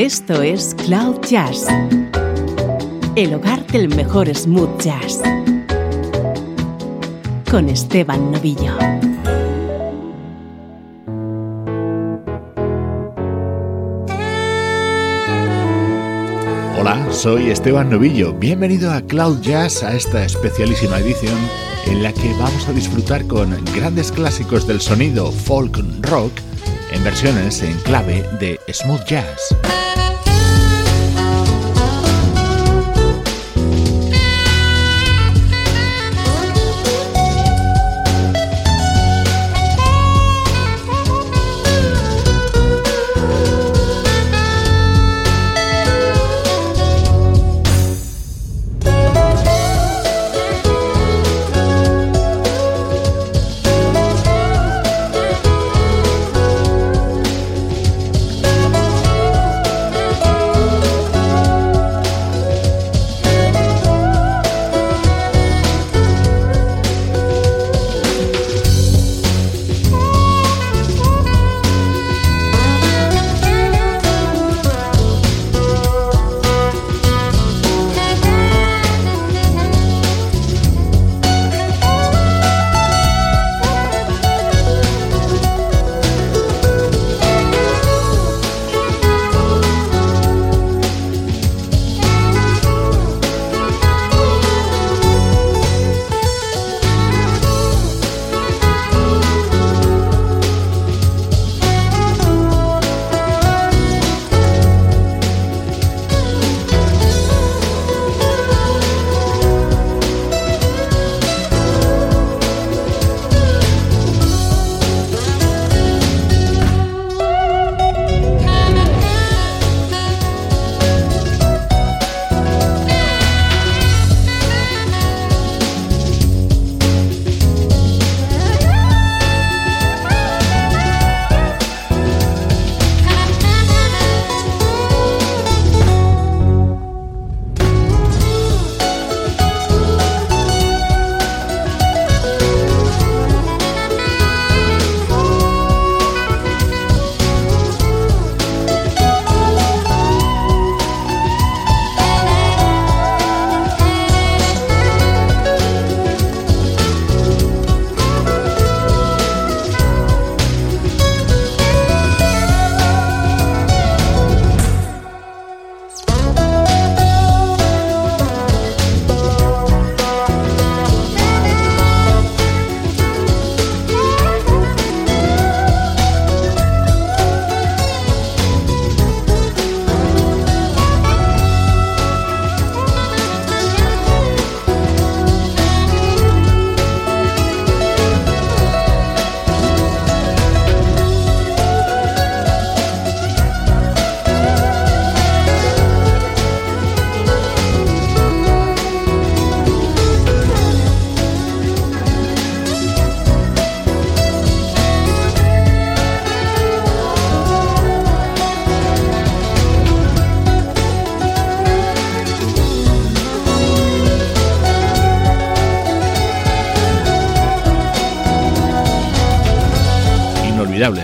Esto es Cloud Jazz, el hogar del mejor smooth jazz, con Esteban Novillo. Hola, soy Esteban Novillo. Bienvenido a Cloud Jazz, a esta especialísima edición en la que vamos a disfrutar con grandes clásicos del sonido folk rock en versiones en clave de smooth jazz.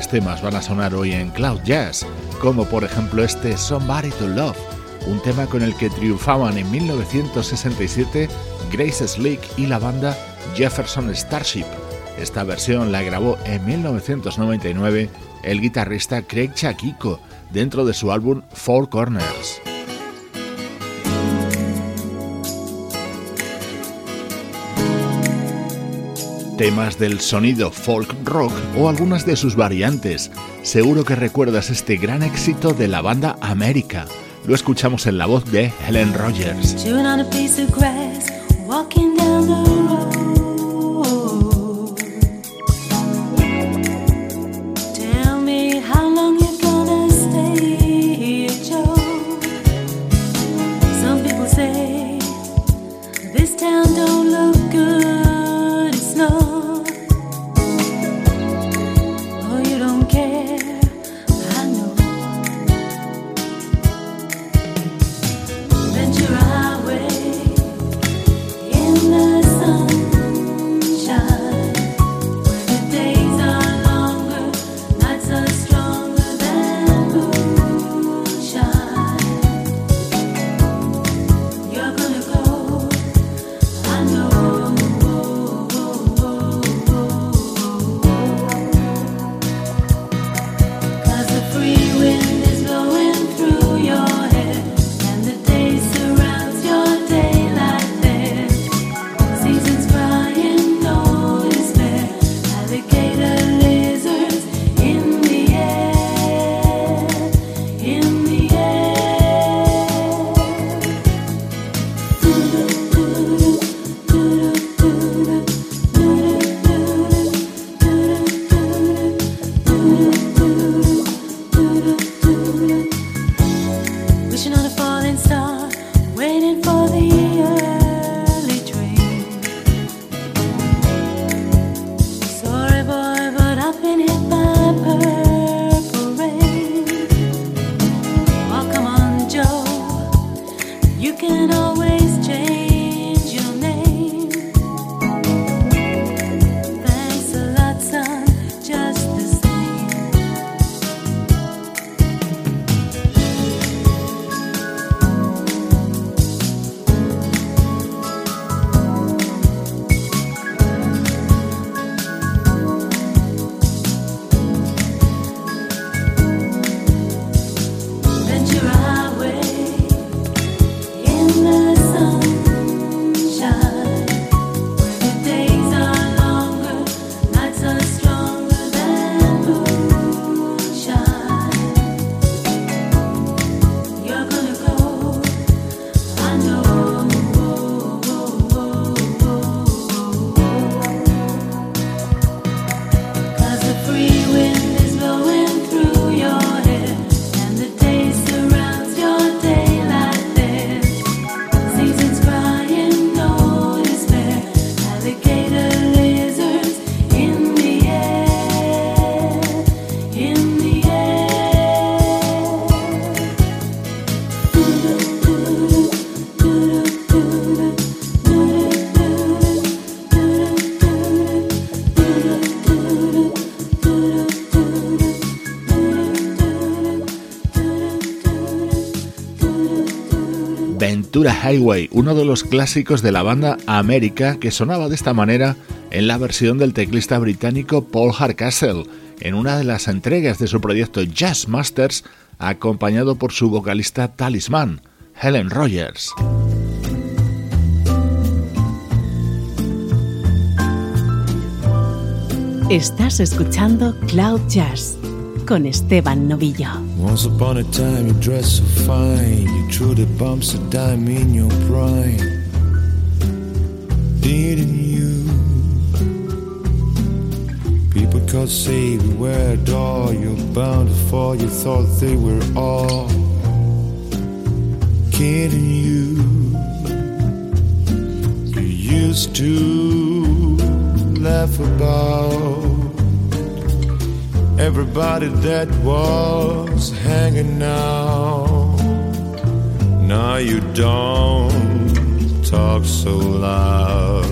Temas van a sonar hoy en Cloud Jazz, como por ejemplo este Somebody to Love, un tema con el que triunfaban en 1967 Grace Slick y la banda Jefferson Starship. Esta versión la grabó en 1999 el guitarrista Craig Chakiko dentro de su álbum Four Corners. Temas del sonido folk rock o algunas de sus variantes. Seguro que recuerdas este gran éxito de la banda América. Lo escuchamos en la voz de Helen Rogers. Ventura Highway, uno de los clásicos de la banda América que sonaba de esta manera en la versión del teclista británico Paul Hardcastle, en una de las entregas de su proyecto Jazz Masters, acompañado por su vocalista talismán, Helen Rogers. Estás escuchando Cloud Jazz con Esteban Novillo. Once upon a time you dressed so fine, you threw the bumps of dime in your prime. Didn't you? People could say we were a doll, you're bound to fall, you thought they were all. Kidding you? You used to laugh about everybody that was hanging out. Now you don't talk so loud.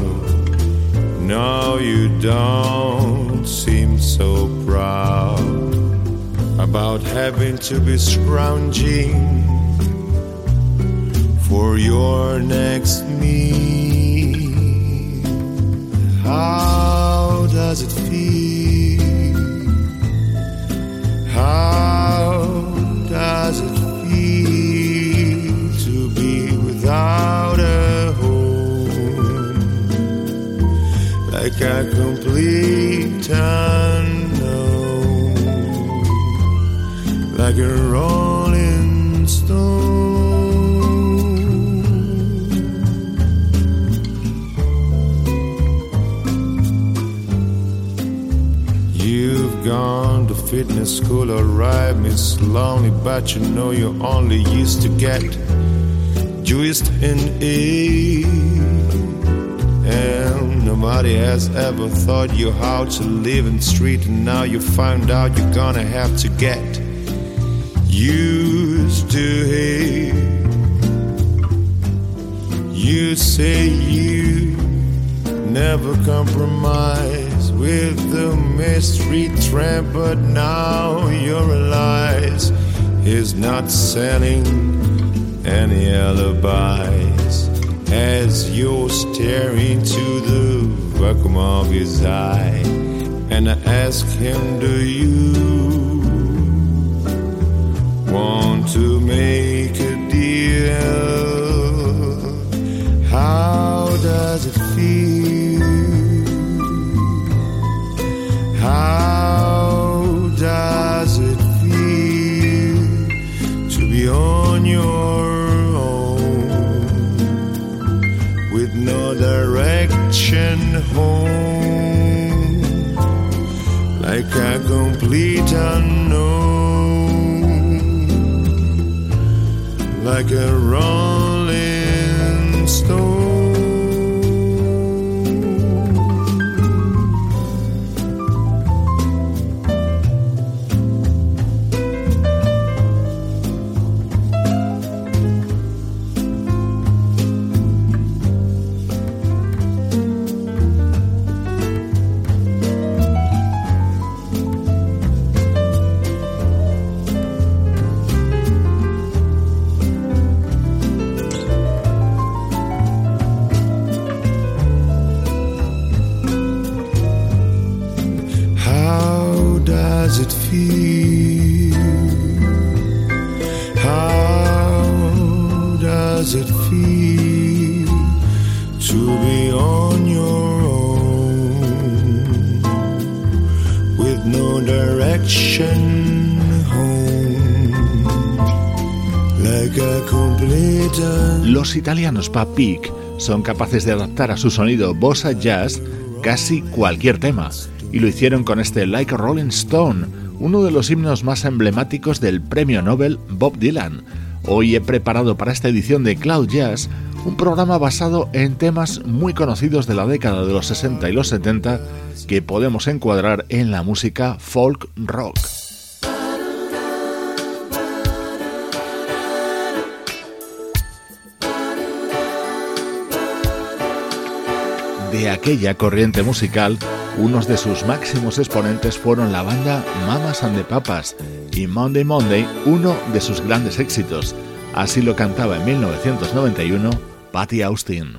Now you don't seem so proud about having to be scrounging for your next meal. How does it feel? How does it feel to be without a home? Like a complete unknown, like a rolling fitness school, alright, Miss Lonely, but you know you only used to get juiced in it. And nobody has ever taught you how to live in the street, and now you found out you're gonna have to get used to it. You say you never compromise with the mystery tramp, but now you realize he's not selling any alibis as you're staring to the vacuum of his eye. And I ask him, Do you want to make a deal? How does it feel? A complete unknown, like a rolling stone. Italianos Papik son capaces de adaptar a su sonido bossa jazz casi cualquier tema, y lo hicieron con este Like a Rolling Stone, uno de los himnos más emblemáticos del premio Nobel Bob Dylan. Hoy he preparado para esta edición de Cloud Jazz un programa basado en temas muy conocidos de la década de los 60 y los 70 que podemos encuadrar en la música folk rock. De aquella corriente musical, unos de sus máximos exponentes fueron la banda Mamas and the Papas y Monday Monday, uno de sus grandes éxitos. Así lo cantaba en 1991 Patty Austin.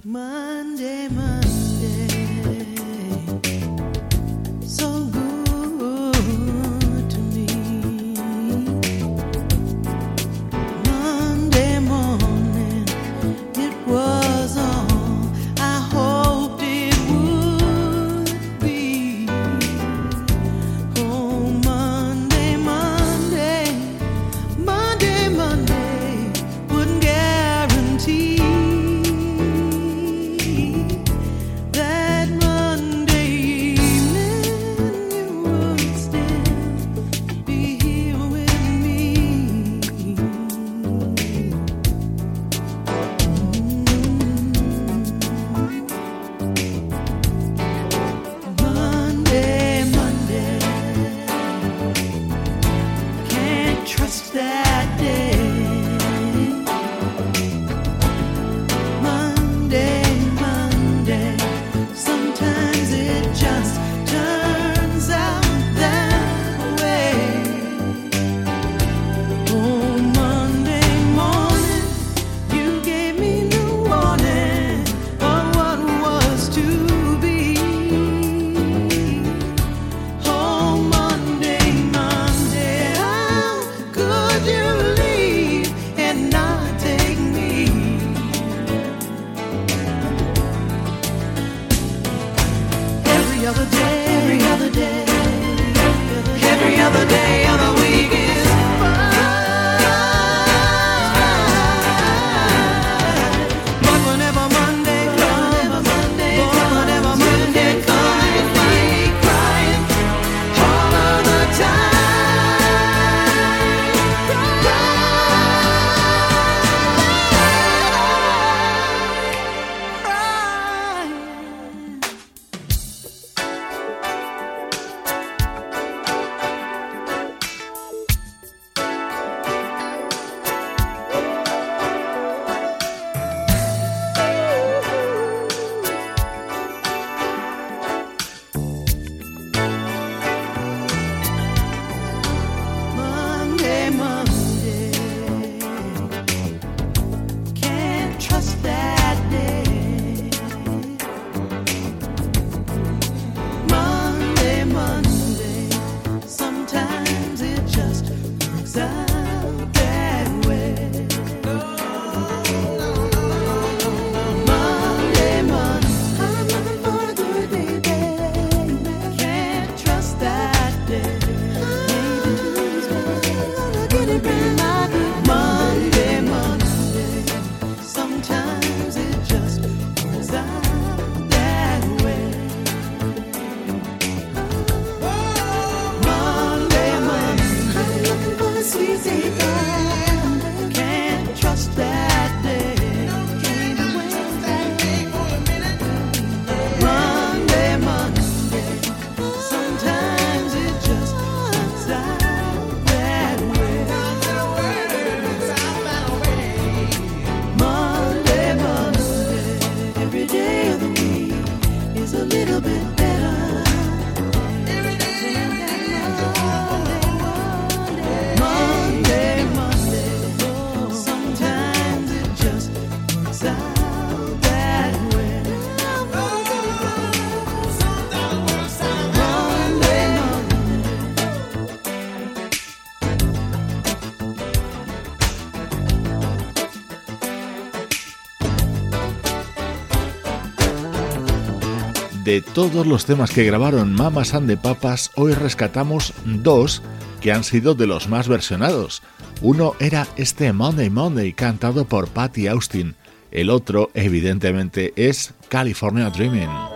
Todos los temas que grabaron Mamas and the Papas, hoy rescatamos dos que han sido de los más versionados. Uno era este Monday Monday cantado por Patty Austin. El otro, evidentemente, es California Dreaming.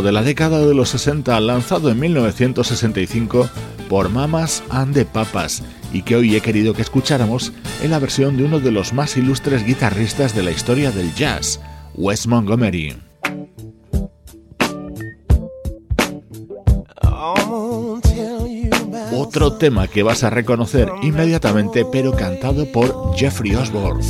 de la década de los 60 lanzado en 1965 por Mamas and the Papas y que hoy he querido que escucháramos en la versión de uno de los más ilustres guitarristas de la historia del jazz, Wes Montgomery. Otro tema que vas a reconocer inmediatamente pero cantado por Jeffrey Osborne.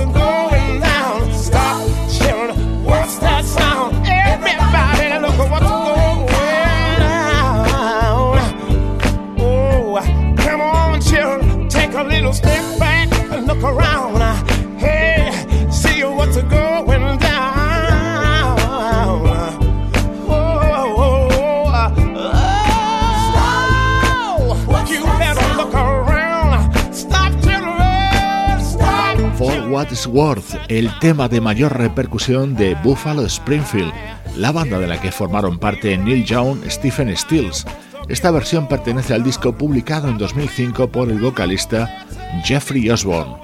and go. Worth, el tema de mayor repercusión de Buffalo Springfield, la banda de la que formaron parte Neil Young, Stephen Stills. Esta versión pertenece al disco publicado en 2005 por el vocalista Jeffrey Osborne.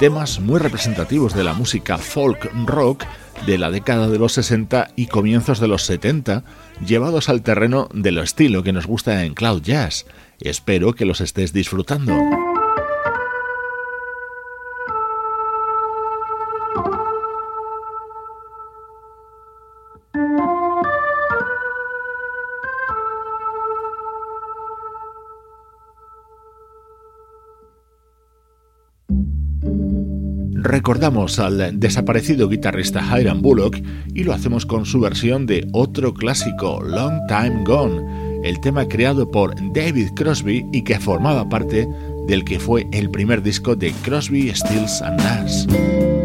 Temas muy representativos de la música folk rock de la década de los 60 y comienzos de los 70, llevados al terreno de lo estilo que nos gusta en Cloud Jazz. Espero que los estés disfrutando. Recordamos al desaparecido guitarrista Hiram Bullock y lo hacemos con su versión de otro clásico, Long Time Gone, el tema creado por David Crosby y que formaba parte del que fue el primer disco de Crosby, Stills and Nash.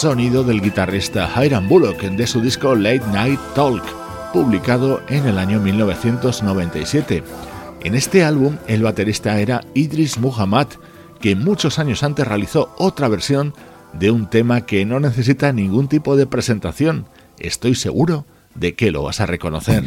Sonido del guitarrista Hiram Bullock de su disco Late Night Talk, publicado en el año 1997. En este álbum, el baterista era Idris Muhammad, que muchos años antes realizó otra versión de un tema que no necesita ningún tipo de presentación. Estoy seguro de que lo vas a reconocer.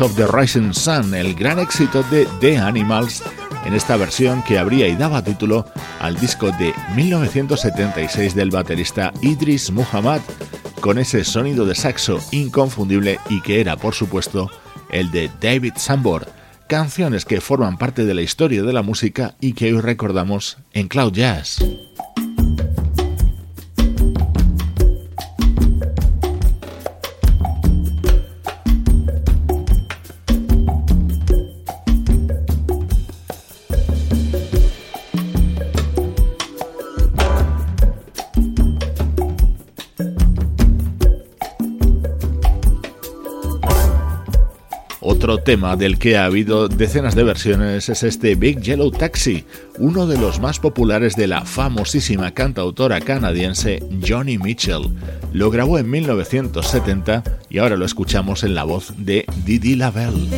Of the Rising Sun, el gran éxito de The Animals en esta versión que abría y daba título al disco de 1976 del baterista Idris Muhammad, con ese sonido de saxo inconfundible y que era, por supuesto, el de David Sambor, canciones que forman parte de la historia de la música y que hoy recordamos en Cloud Jazz. Tema del que ha habido decenas de versiones es este Big Yellow Taxi, uno de los más populares de la famosísima cantautora canadiense Johnny Mitchell. Lo grabó en 1970 y ahora lo escuchamos en la voz de Didi Lavelle.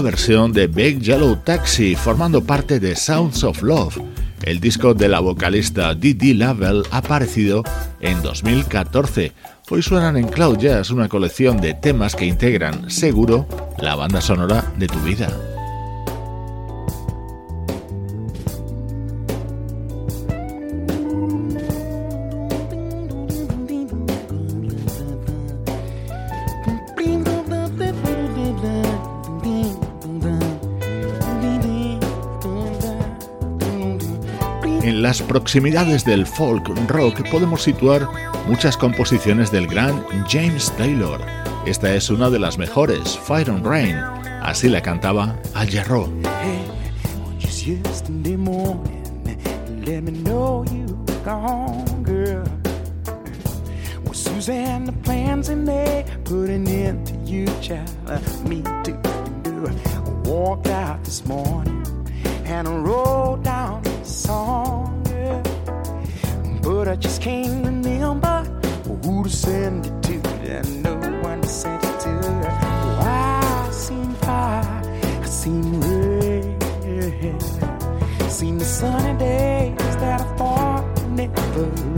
Versión de Big Yellow Taxi, formando parte de Sounds of Love, el disco de la vocalista Didi Lavelle aparecido en 2014. Hoy suenan en Cloud Jazz una colección de temas que integran, seguro, la banda sonora de tu vida. Las proximidades del folk rock podemos situar muchas composiciones del gran James Taylor. Esta es una de las mejores, Fire and Rain. Así la cantaba Al. Walked out this morning and down song, yeah. But I just can't remember who to send it to. And no one to send it to. Oh, I seen fire, I seen rain, seen the sunny days that I thought never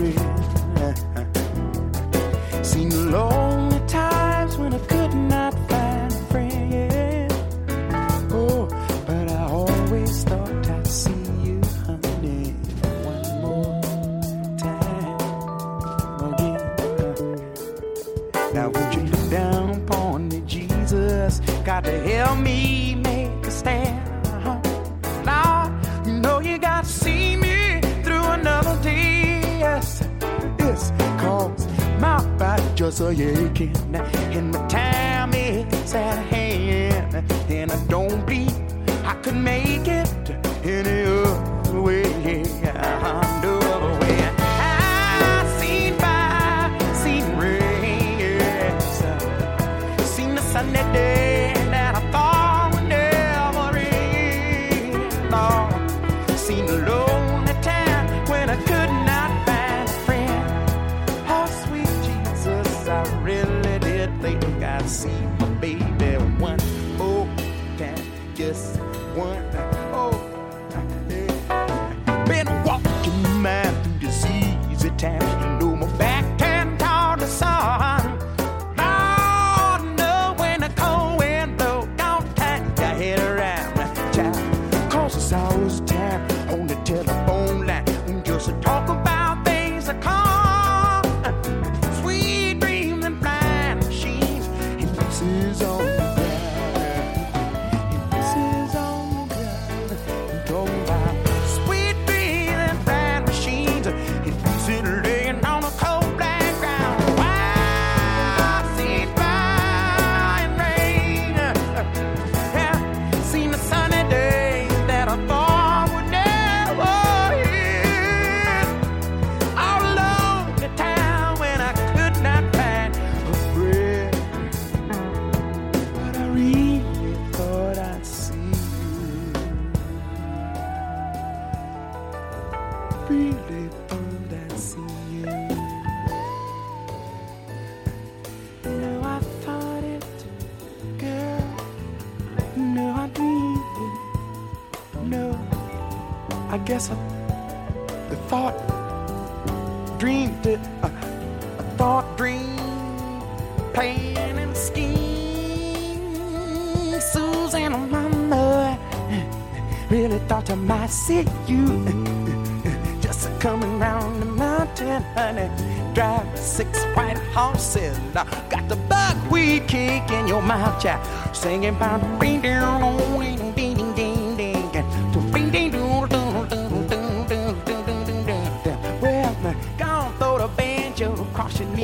just a aching and my time is at hand, and I don't believe I could make it any other way. No way. I've seen fire, seen rain, yes. Seen the sunny day that I thought would never end. No, seen the see my baby one more time. Just one. Oh, yeah. been walking man through the easy.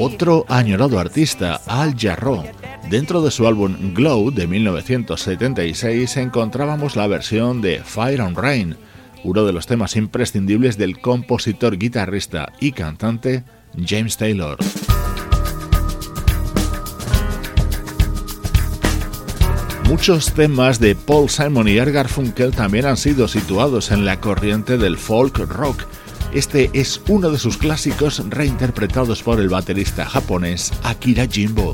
Otro añorado artista, Al Jarreau. Dentro de su álbum Glow de 1976 encontrábamos la versión de Fire and Rain, uno de los temas imprescindibles del compositor, guitarrista y cantante James Taylor. Muchos temas de Paul Simon y Art Garfunkel también han sido situados en la corriente del folk rock. Este es uno de sus clásicos reinterpretados por el baterista japonés Akira Jimbo.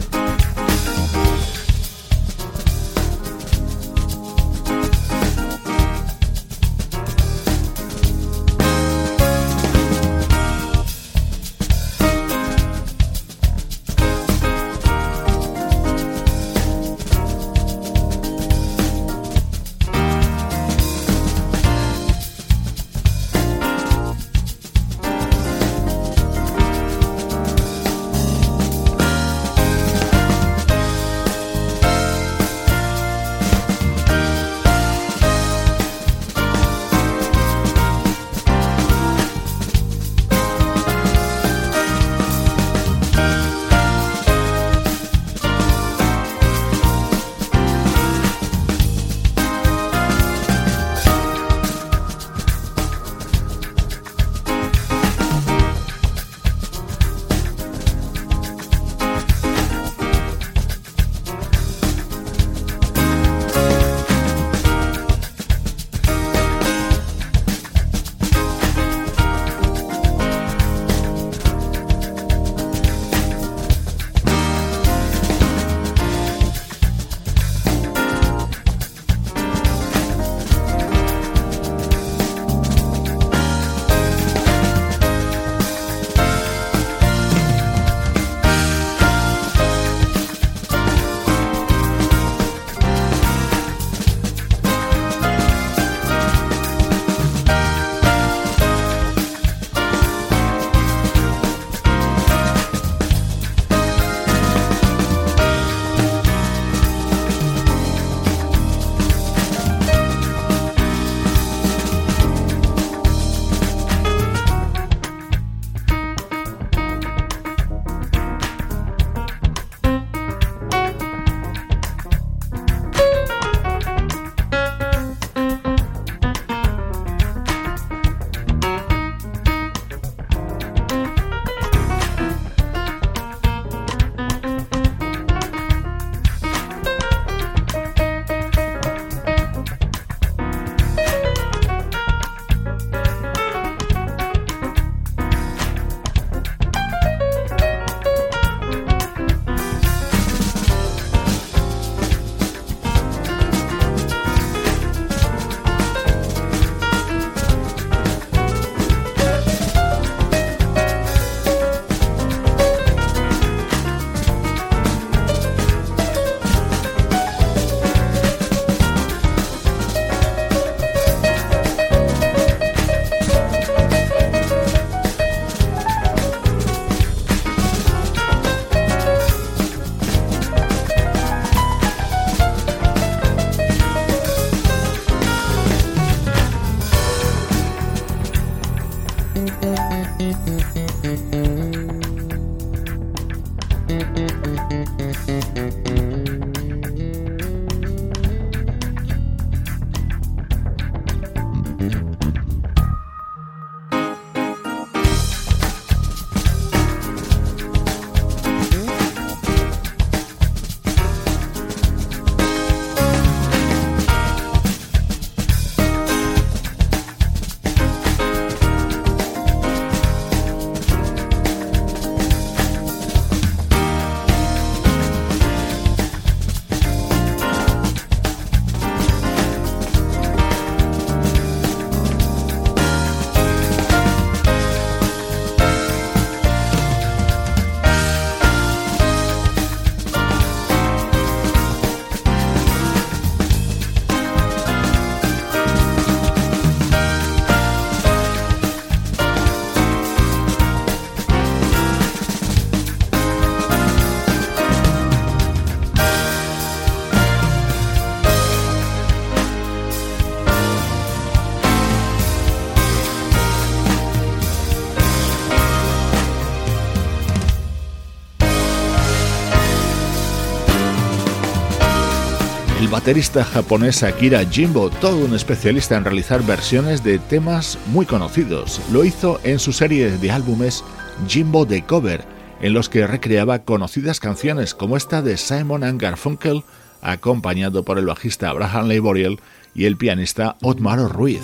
Baterista japonés Akira Jimbo, todo un especialista en realizar versiones de temas muy conocidos, lo hizo en su serie de álbumes Jimbo The Cover, en los que recreaba conocidas canciones como esta de Simon and Garfunkel, acompañado por el bajista Abraham Leiboriel y el pianista Otmar Ruiz.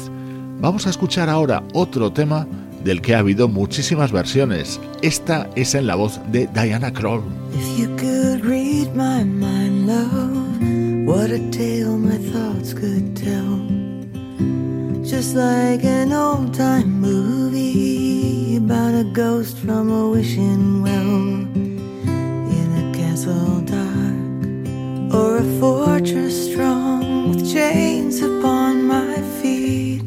Vamos a escuchar ahora otro tema del que ha habido muchísimas versiones. Esta es en la voz de Diana Kroll. What a tale my thoughts could tell. Just like an old time movie about a ghost from a wishing well in a castle dark or a fortress strong with chains upon my feet.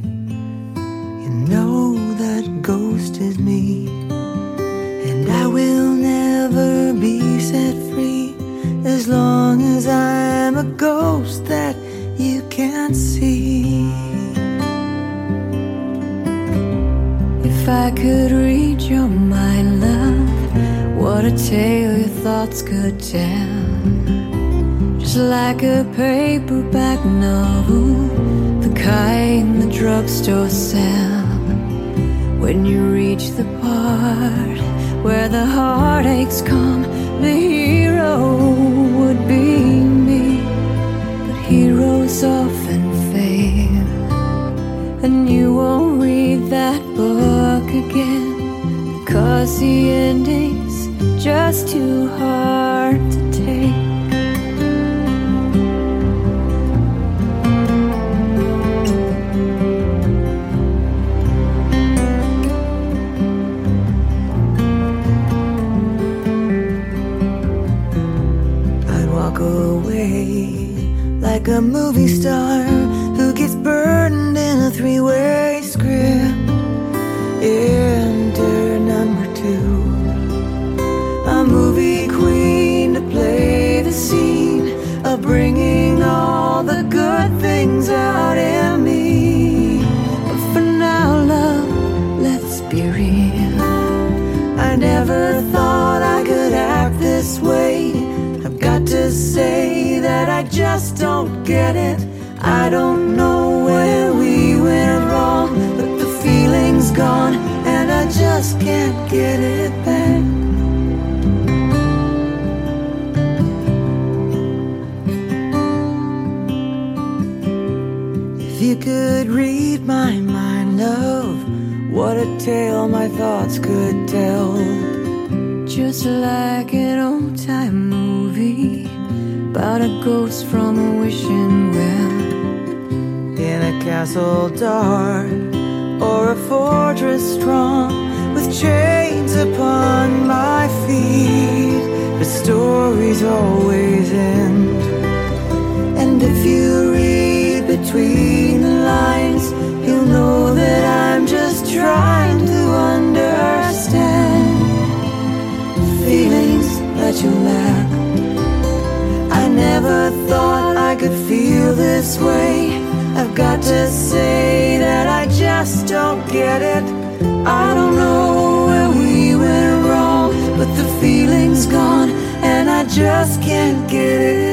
You know that ghost is me, If I could read your mind, love, what a tale your thoughts could tell. Just like a paperback novel, the kind the drugstore sell. When you reach the part where the heartaches come, the hero would be me. But heroes often fail, and you won't read that because the ending's just too hard bringing all the good things out in me. But for now, love, let's be real. I never thought I could act this way. I've got to say that I just don't get it. I don't know where we went wrong, but the feeling's gone and I just can't get it back. A tale my thoughts could tell. Just like an old time movie about a ghost from a wishing well in a castle dark or a fortress strong with chains upon my feet. The stories always end, and if you read between the lines, lack. I never thought I could feel this way. I've got to say that I just don't get it. I don't know where we went wrong, but the feeling's gone and I just can't get it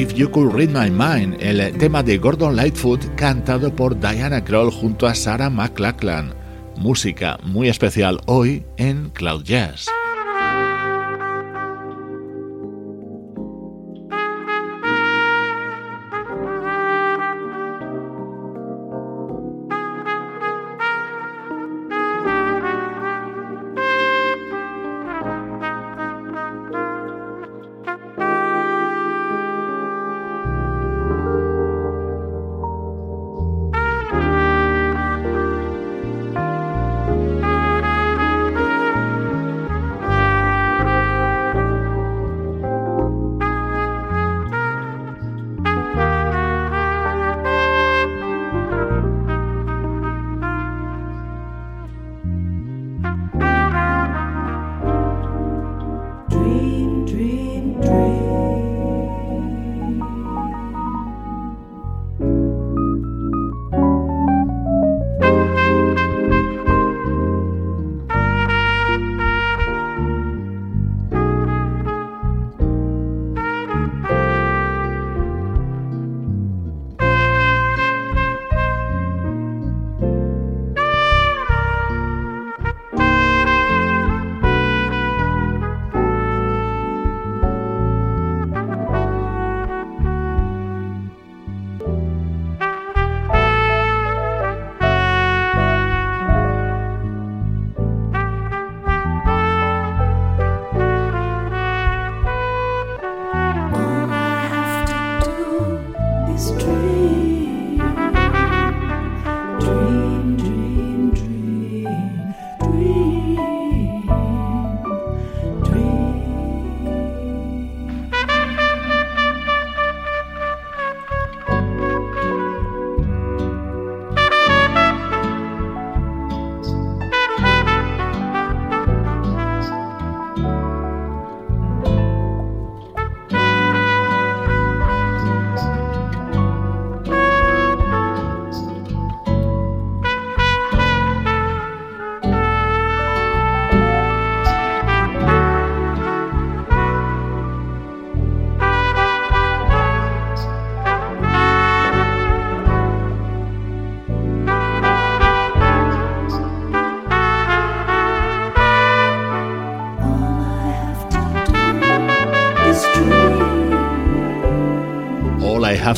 If You Could Read My Mind, el tema de Gordon Lightfoot cantado por Diana Kroll junto a Sarah McLachlan. Música muy especial hoy en Cloud Jazz.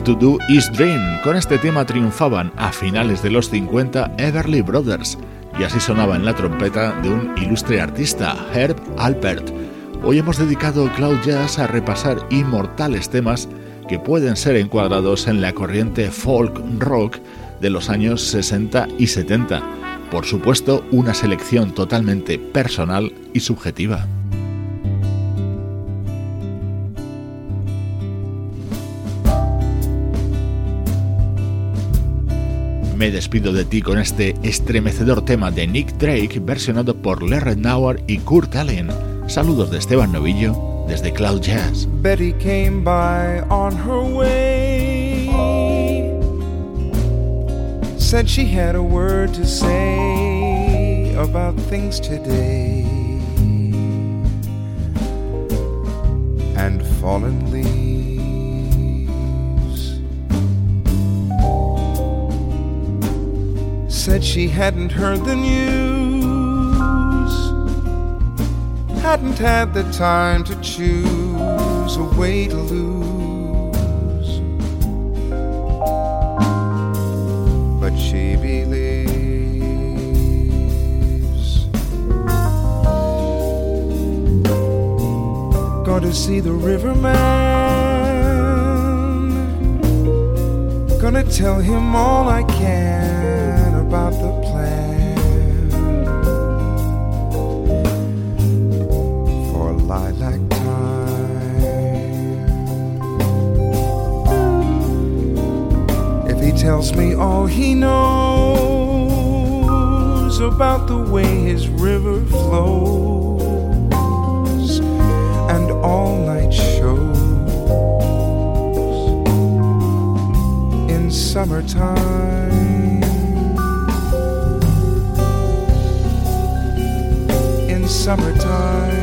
To Do is Dream. Con este tema triunfaban a finales de los 50 Everly Brothers y así sonaba en la trompeta de un ilustre artista, Herb Alpert. Hoy hemos dedicado Cloud Jazz a repasar inmortales temas que pueden ser encuadrados en la corriente folk rock de los años 60 y 70. Por supuesto, una selección totalmente personal y subjetiva. Me despido de ti con este estremecedor tema de Nick Drake versionado por Larry Nauer y Kurt Allen. Saludos de Esteban Novillo desde Cloud Jazz. Betty came by on her way. Said she had a word to say about things today. And fallen said she hadn't heard the news, hadn't had the time to choose a way to lose. But she believes. Going to see the riverman. Gonna tell him all I can tells me all he knows about the way his river flows and all night shows in summertime. In summertime.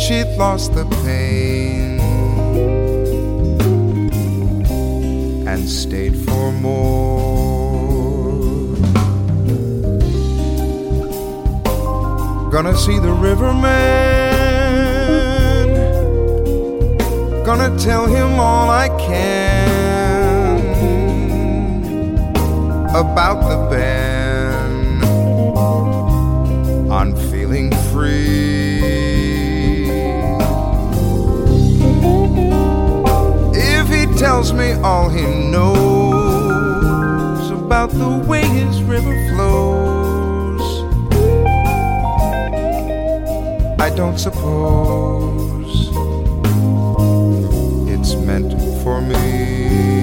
she'd lost the pain and stayed for more. Gonna see the riverman, gonna tell him all I can about the band. I'm tells me all he knows about the way his river flows. I don't suppose it's meant for me.